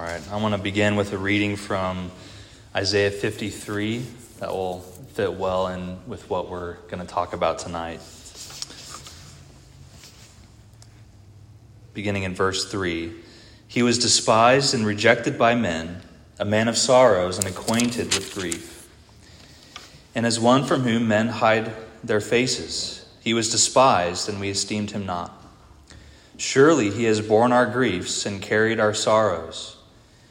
All right, I want to begin with a reading from Isaiah 53 that will fit well in with what we're going to talk about tonight. Beginning in verse 3 He was despised and rejected by men, a man of sorrows and acquainted with grief. And as one from whom men hide their faces, he was despised, and we esteemed him not. Surely he has borne our griefs and carried our sorrows.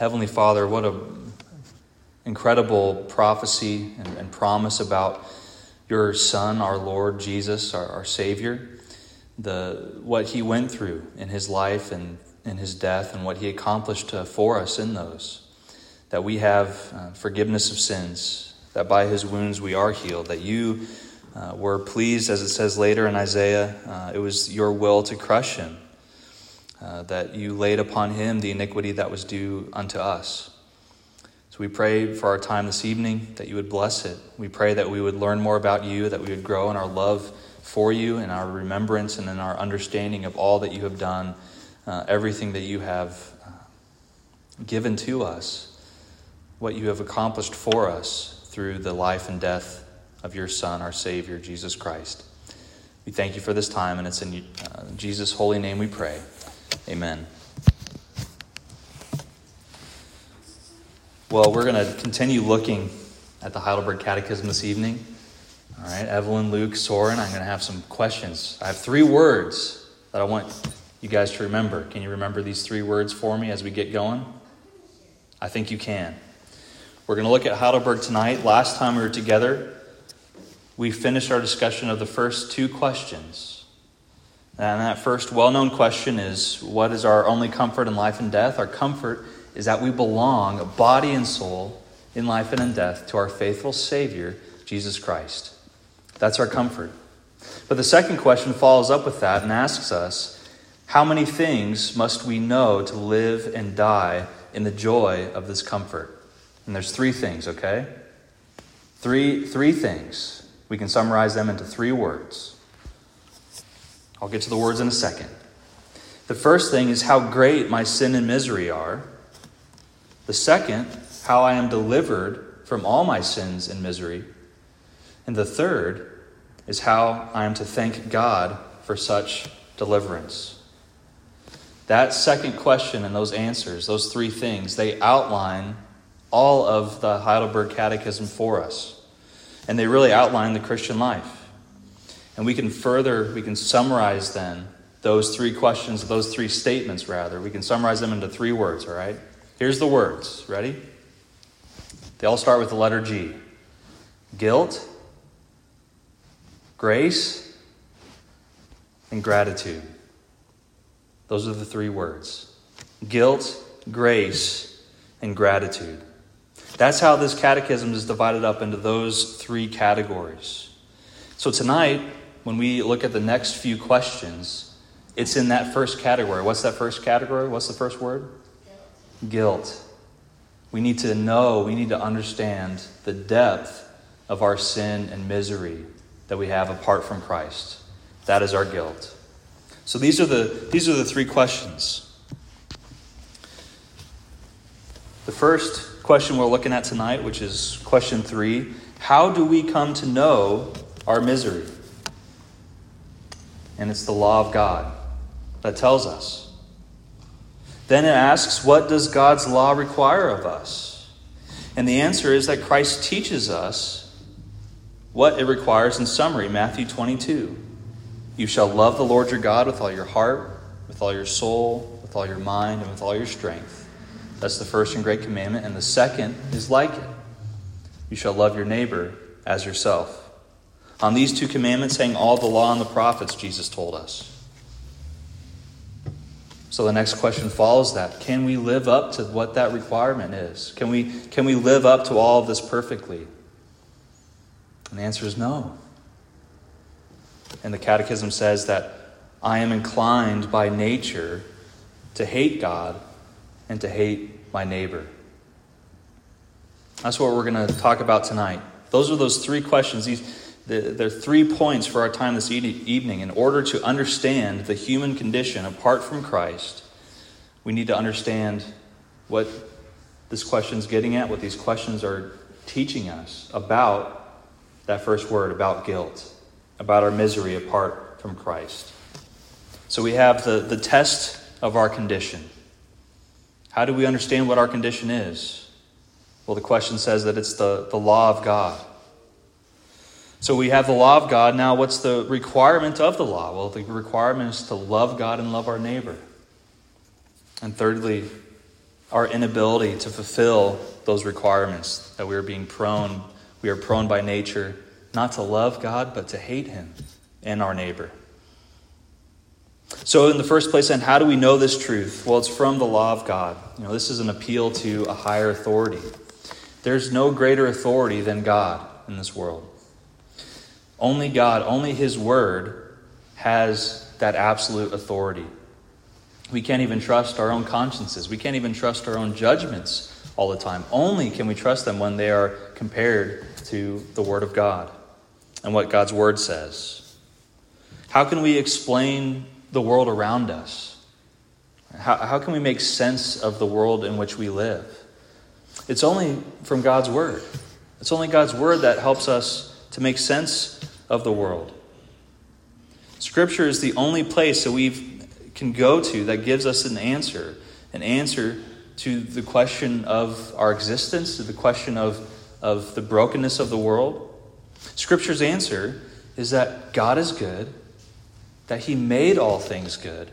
Heavenly Father, what a incredible prophecy and, and promise about your Son, our Lord Jesus, our, our, Savior, the what He went through in His life and in His death, and what He accomplished uh, for us in those. That we have uh, forgiveness of sins, that by His wounds we are healed, that you uh, were pleased, as it says later in Isaiah, it was your will to crush Him uh, that you laid upon him the iniquity that was due unto us. So we pray for our time this evening that you would bless it. We pray that we would learn more about you, that we would grow in our love for you, in our remembrance, and in our understanding of all that you have done, uh, everything that you have uh, given to us, what you have accomplished for us through the life and death of your Son, our Savior, Jesus Christ. We thank you for this time, and it's in uh, Jesus' holy name we pray. Amen. Well, we're going to continue looking at the Heidelberg Catechism this evening. All right, Evelyn, Luke, Soren, I'm going to have some questions. I have three words that I want you guys to remember. Can you remember these three words for me as we get going? I think you can. We're going to look at Heidelberg tonight. Last time we were together, we finished our discussion of the first two questions and that first well known question is what is our only comfort in life and death? Our comfort is that we belong, body and soul, in life and in death, to our faithful Savior, Jesus Christ. That's our comfort. But the second question follows up with that and asks us how many things must we know to live and die in the joy of this comfort? And there's three things, okay? Three, three things. We can summarize them into three words I'll get to the words in a second. The first thing is how great my sin and misery are. The second, how I am delivered from all my sins and misery. And the third is how I am to thank God for such deliverance. That second question and those answers, those three things, they outline all of the Heidelberg Catechism for us. And they really outline the Christian life. And we can further, we can summarize then those three questions, those three statements, rather. We can summarize them into three words, all right? Here's the words. Ready? They all start with the letter G guilt, grace, and gratitude. Those are the three words guilt, grace, and gratitude. That's how this catechism is divided up into those three categories. So tonight, when we look at the next few questions, it's in that first category. What's that first category? What's the first word? Guilt. We need to know, we need to understand the depth of our sin and misery that we have apart from Christ. That is our guilt. So these are the, these are the three questions. The first question we're looking at tonight, which is question three How do we come to know our misery? And it's the law of God that tells us. Then it asks, what does God's law require of us? And the answer is that Christ teaches us what it requires in summary Matthew 22. You shall love the Lord your God with all your heart, with all your soul, with all your mind, and with all your strength. That's the first and great commandment. And the second is like it you shall love your neighbor as yourself. On these two commandments hang all the law and the prophets, Jesus told us. So the next question follows that. Can we live up to what that requirement is? Can we, can we live up to all of this perfectly? And the answer is no. And the Catechism says that I am inclined by nature to hate God and to hate my neighbor. That's what we're going to talk about tonight. Those are those three questions. These, there are three points for our time this evening. In order to understand the human condition apart from Christ, we need to understand what this question is getting at, what these questions are teaching us about that first word, about guilt, about our misery apart from Christ. So we have the, the test of our condition. How do we understand what our condition is? Well, the question says that it's the, the law of God. So we have the law of God. Now, what's the requirement of the law? Well, the requirement is to love God and love our neighbor. And thirdly, our inability to fulfill those requirements that we are being prone, we are prone by nature not to love God, but to hate Him and our neighbor. So, in the first place, then, how do we know this truth? Well, it's from the law of God. You know, this is an appeal to a higher authority. There's no greater authority than God in this world. Only God, only His Word has that absolute authority. We can't even trust our own consciences. We can't even trust our own judgments all the time. Only can we trust them when they are compared to the Word of God and what God's Word says. How can we explain the world around us? How, how can we make sense of the world in which we live? It's only from God's Word. It's only God's Word that helps us to make sense of the world. Scripture is the only place that we can go to that gives us an answer, an answer to the question of our existence, to the question of, of the brokenness of the world. Scripture's answer is that God is good, that He made all things good,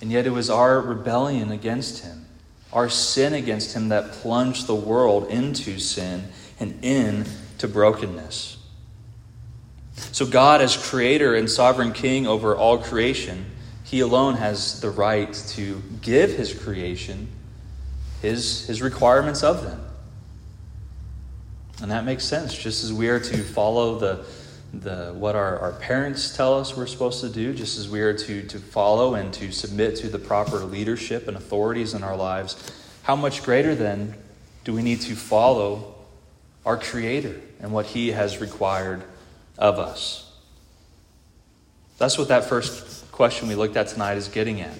and yet it was our rebellion against Him, our sin against Him, that plunged the world into sin and into brokenness. So, God, as creator and sovereign king over all creation, He alone has the right to give His creation His, his requirements of them. And that makes sense, just as we are to follow the, the, what our, our parents tell us we're supposed to do, just as we are to, to follow and to submit to the proper leadership and authorities in our lives, how much greater then do we need to follow our Creator and what He has required of us? That's what that first question we looked at tonight is getting at.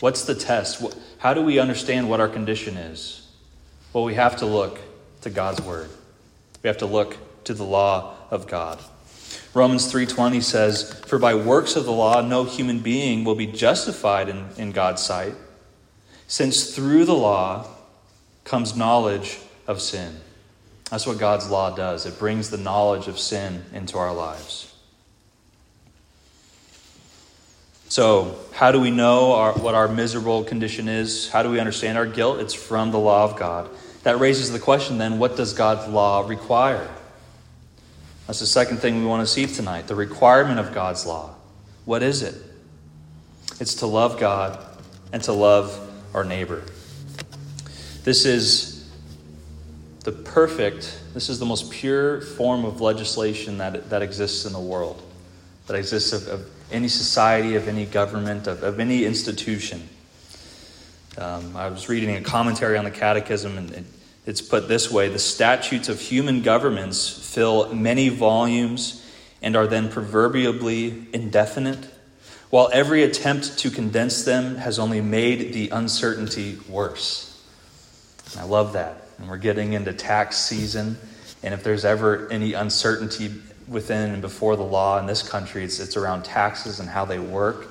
What's the test? How do we understand what our condition is? Well, we have to look to God's word. We have to look to the law of God. Romans 3:20 says, "For by works of the law no human being will be justified in, in God's sight, since through the law comes knowledge of sin." That's what God's law does. It brings the knowledge of sin into our lives. So, how do we know our, what our miserable condition is? How do we understand our guilt? It's from the law of God. That raises the question then what does God's law require? That's the second thing we want to see tonight the requirement of God's law. What is it? It's to love God and to love our neighbor. This is the perfect, this is the most pure form of legislation that, that exists in the world, that exists of, of any society, of any government, of, of any institution. Um, I was reading a commentary on the Catechism, and it, it's put this way The statutes of human governments fill many volumes and are then proverbially indefinite, while every attempt to condense them has only made the uncertainty worse. And I love that. And we're getting into tax season, and if there's ever any uncertainty within and before the law in this country, it's, it's around taxes and how they work.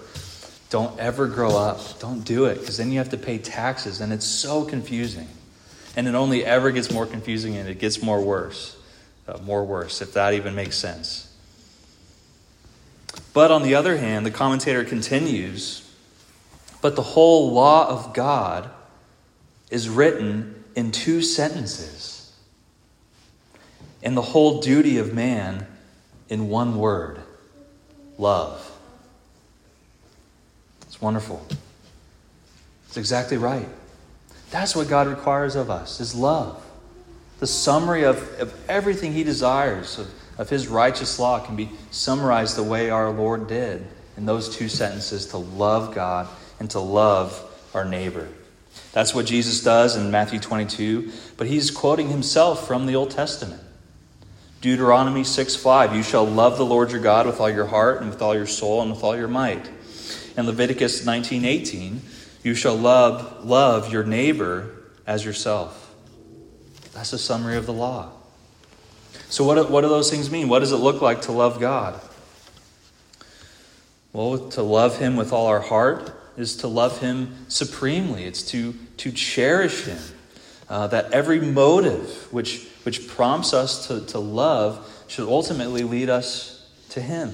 Don't ever grow up. Don't do it because then you have to pay taxes and it's so confusing. And it only ever gets more confusing and it gets more worse. Uh, more worse, if that even makes sense. But on the other hand, the commentator continues, but the whole law of God is written in two sentences. And the whole duty of man in one word love. It's wonderful. It's exactly right. That's what God requires of us, is love. The summary of, of everything he desires, of, of his righteous law, can be summarized the way our Lord did in those two sentences to love God and to love our neighbor. That's what Jesus does in Matthew 22, but he's quoting himself from the Old Testament. Deuteronomy 6 5, you shall love the Lord your God with all your heart and with all your soul and with all your might. And Leviticus 19 18, you shall love, love your neighbor as yourself. That's a summary of the law. So, what, what do those things mean? What does it look like to love God? Well, to love Him with all our heart is to love Him supremely, it's to, to cherish Him. Uh, that every motive which, which prompts us to, to love should ultimately lead us to Him.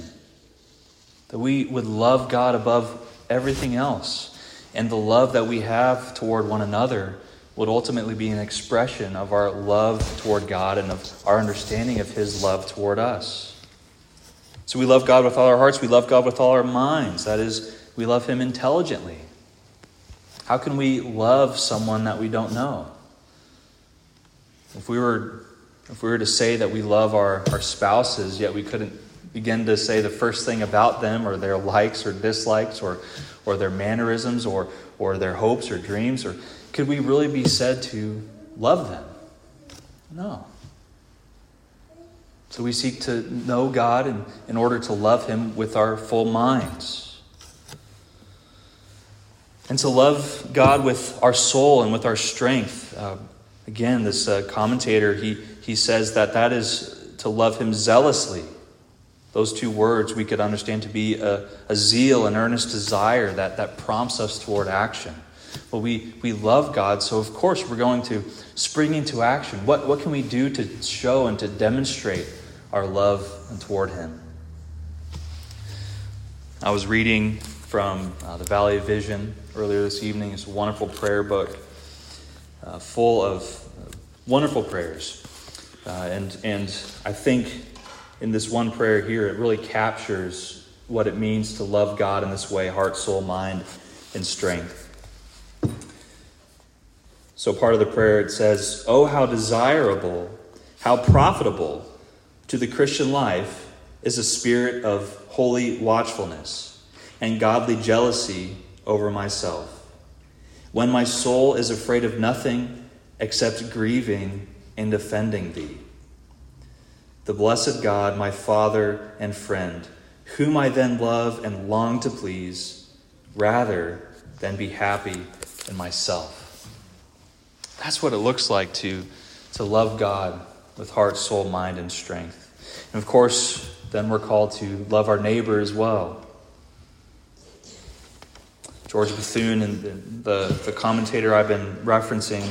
That we would love God above everything else. And the love that we have toward one another would ultimately be an expression of our love toward God and of our understanding of His love toward us. So we love God with all our hearts, we love God with all our minds. That is, we love Him intelligently. How can we love someone that we don't know? If we were, if we were to say that we love our, our spouses, yet we couldn't begin to say the first thing about them or their likes or dislikes or, or their mannerisms or, or their hopes or dreams, or could we really be said to love them? No. So we seek to know God in, in order to love Him with our full minds. And to love God with our soul and with our strength. Uh, again, this uh, commentator, he, he says that that is to love Him zealously. Those two words we could understand to be a, a zeal, an earnest desire that, that prompts us toward action. But we, we love God, so of course we're going to spring into action. What, what can we do to show and to demonstrate our love toward Him? I was reading from uh, the Valley of Vision earlier this evening. It's a wonderful prayer book uh, full of uh, wonderful prayers. Uh, and, and I think in this one prayer here, it really captures what it means to love God in this way heart, soul, mind, and strength. So, part of the prayer it says, Oh, how desirable, how profitable to the Christian life is a spirit of holy watchfulness and godly jealousy over myself. When my soul is afraid of nothing except grieving and offending thee. The blessed God, my Father and friend, whom I then love and long to please, rather than be happy in myself. That's what it looks like to, to love God with heart, soul, mind, and strength. And of course, then we're called to love our neighbor as well. George Bethune and the, the commentator I've been referencing,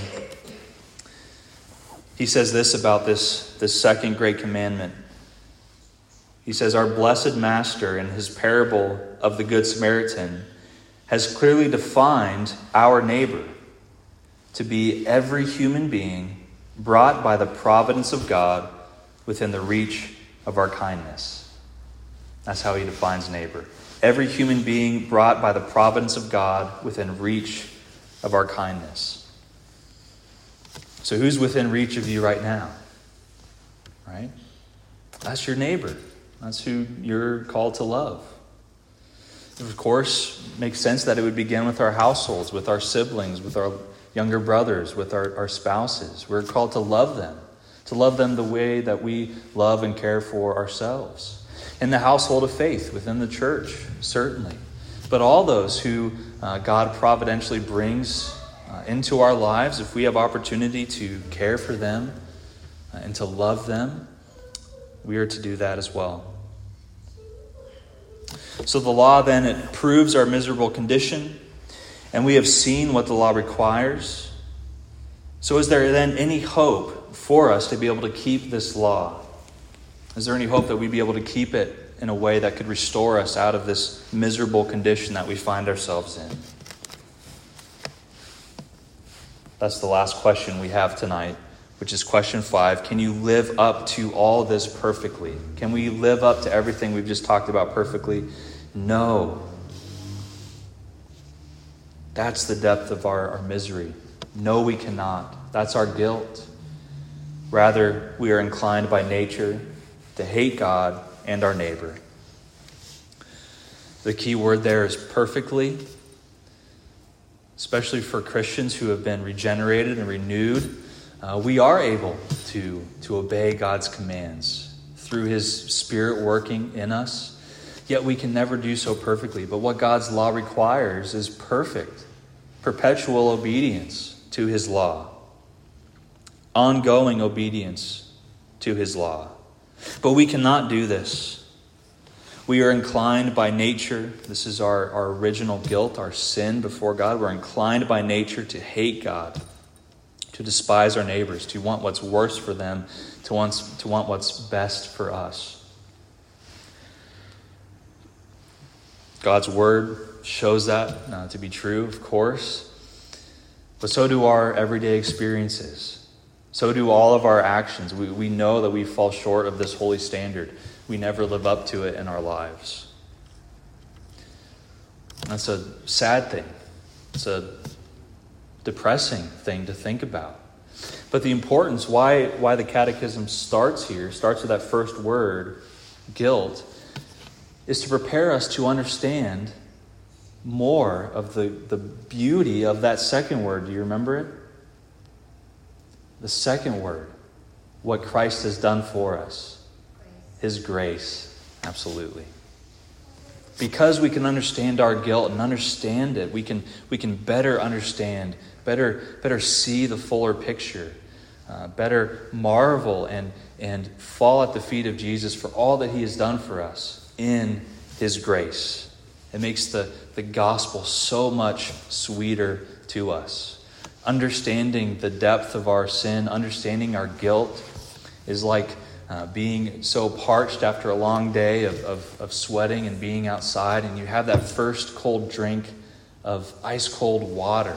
he says this about this, this second great commandment. He says, Our blessed Master, in his parable of the Good Samaritan, has clearly defined our neighbor to be every human being brought by the providence of God within the reach of our kindness. That's how he defines neighbor. Every human being brought by the providence of God within reach of our kindness. So, who's within reach of you right now? Right? That's your neighbor. That's who you're called to love. Of course, makes sense that it would begin with our households, with our siblings, with our younger brothers, with our, our spouses. We're called to love them, to love them the way that we love and care for ourselves. In the household of faith, within the church, certainly. But all those who uh, God providentially brings uh, into our lives, if we have opportunity to care for them uh, and to love them, we are to do that as well. So the law then it proves our miserable condition and we have seen what the law requires. So, is there then any hope for us to be able to keep this law? Is there any hope that we'd be able to keep it in a way that could restore us out of this miserable condition that we find ourselves in? That's the last question we have tonight, which is question five. Can you live up to all this perfectly? Can we live up to everything we've just talked about perfectly? No. That's the depth of our, our misery. No, we cannot. That's our guilt. Rather, we are inclined by nature to hate God and our neighbor. The key word there is perfectly, especially for Christians who have been regenerated and renewed. Uh, we are able to, to obey God's commands through His Spirit working in us. Yet we can never do so perfectly. But what God's law requires is perfect, perpetual obedience to His law, ongoing obedience to His law. But we cannot do this. We are inclined by nature, this is our, our original guilt, our sin before God. We're inclined by nature to hate God, to despise our neighbors, to want what's worst for them, to want, to want what's best for us. God's word shows that uh, to be true, of course, but so do our everyday experiences. So do all of our actions. We, we know that we fall short of this holy standard. We never live up to it in our lives. That's a sad thing. It's a depressing thing to think about. But the importance, why, why the catechism starts here, starts with that first word, guilt, is to prepare us to understand more of the, the beauty of that second word. Do you remember it? The second word, what Christ has done for us, His grace. Absolutely. Because we can understand our guilt and understand it, we can, we can better understand, better, better see the fuller picture, uh, better marvel and, and fall at the feet of Jesus for all that He has done for us in His grace. It makes the, the gospel so much sweeter to us. Understanding the depth of our sin, understanding our guilt, is like uh, being so parched after a long day of, of, of sweating and being outside, and you have that first cold drink of ice cold water.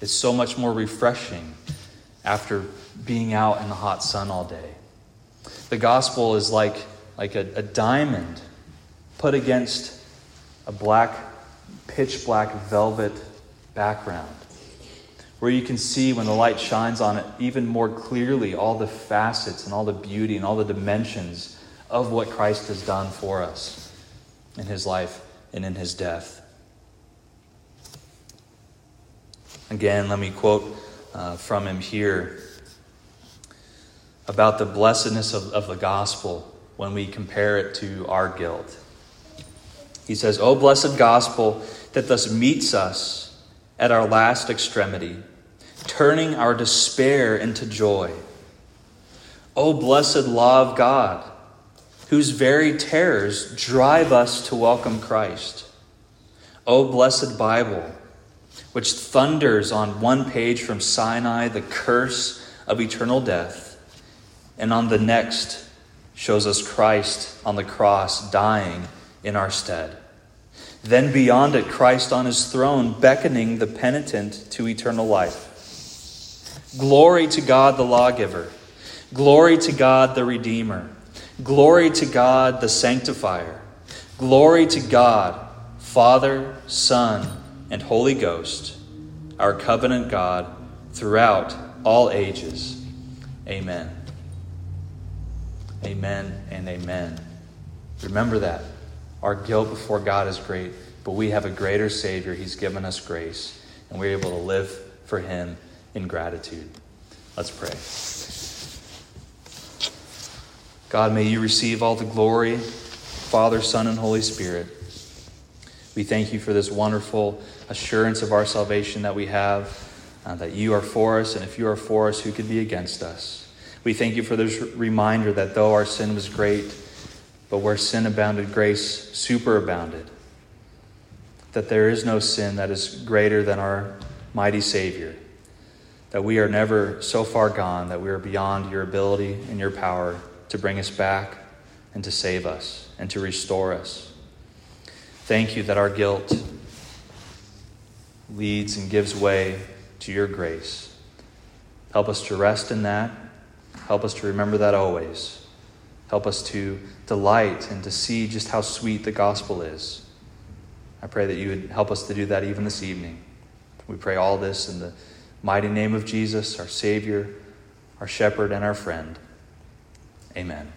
It's so much more refreshing after being out in the hot sun all day. The gospel is like, like a, a diamond put against a black, pitch black velvet background, where you can see when the light shines on it even more clearly all the facets and all the beauty and all the dimensions of what Christ has done for us in his life and in his death. Again, let me quote uh, from him here about the blessedness of, of the gospel when we compare it to our guilt. He says, O blessed gospel that thus meets us at our last extremity, turning our despair into joy. O blessed law of God, whose very terrors drive us to welcome Christ. O blessed Bible, which thunders on one page from Sinai the curse of eternal death, and on the next shows us Christ on the cross dying in our stead. Then beyond it, Christ on his throne, beckoning the penitent to eternal life. Glory to God the lawgiver. Glory to God the Redeemer. Glory to God the Sanctifier. Glory to God, Father, Son, and Holy Ghost, our covenant God, throughout all ages. Amen. Amen and amen. Remember that. Our guilt before God is great, but we have a greater Savior. He's given us grace, and we're able to live for Him in gratitude. Let's pray. God, may you receive all the glory, Father, Son, and Holy Spirit. We thank you for this wonderful assurance of our salvation that we have, uh, that you are for us, and if you are for us, who could be against us? We thank you for this reminder that though our sin was great, but where sin abounded, grace superabounded. That there is no sin that is greater than our mighty Savior. That we are never so far gone that we are beyond your ability and your power to bring us back and to save us and to restore us. Thank you that our guilt leads and gives way to your grace. Help us to rest in that. Help us to remember that always. Help us to delight and to see just how sweet the gospel is. I pray that you would help us to do that even this evening. We pray all this in the mighty name of Jesus, our Savior, our shepherd, and our friend. Amen.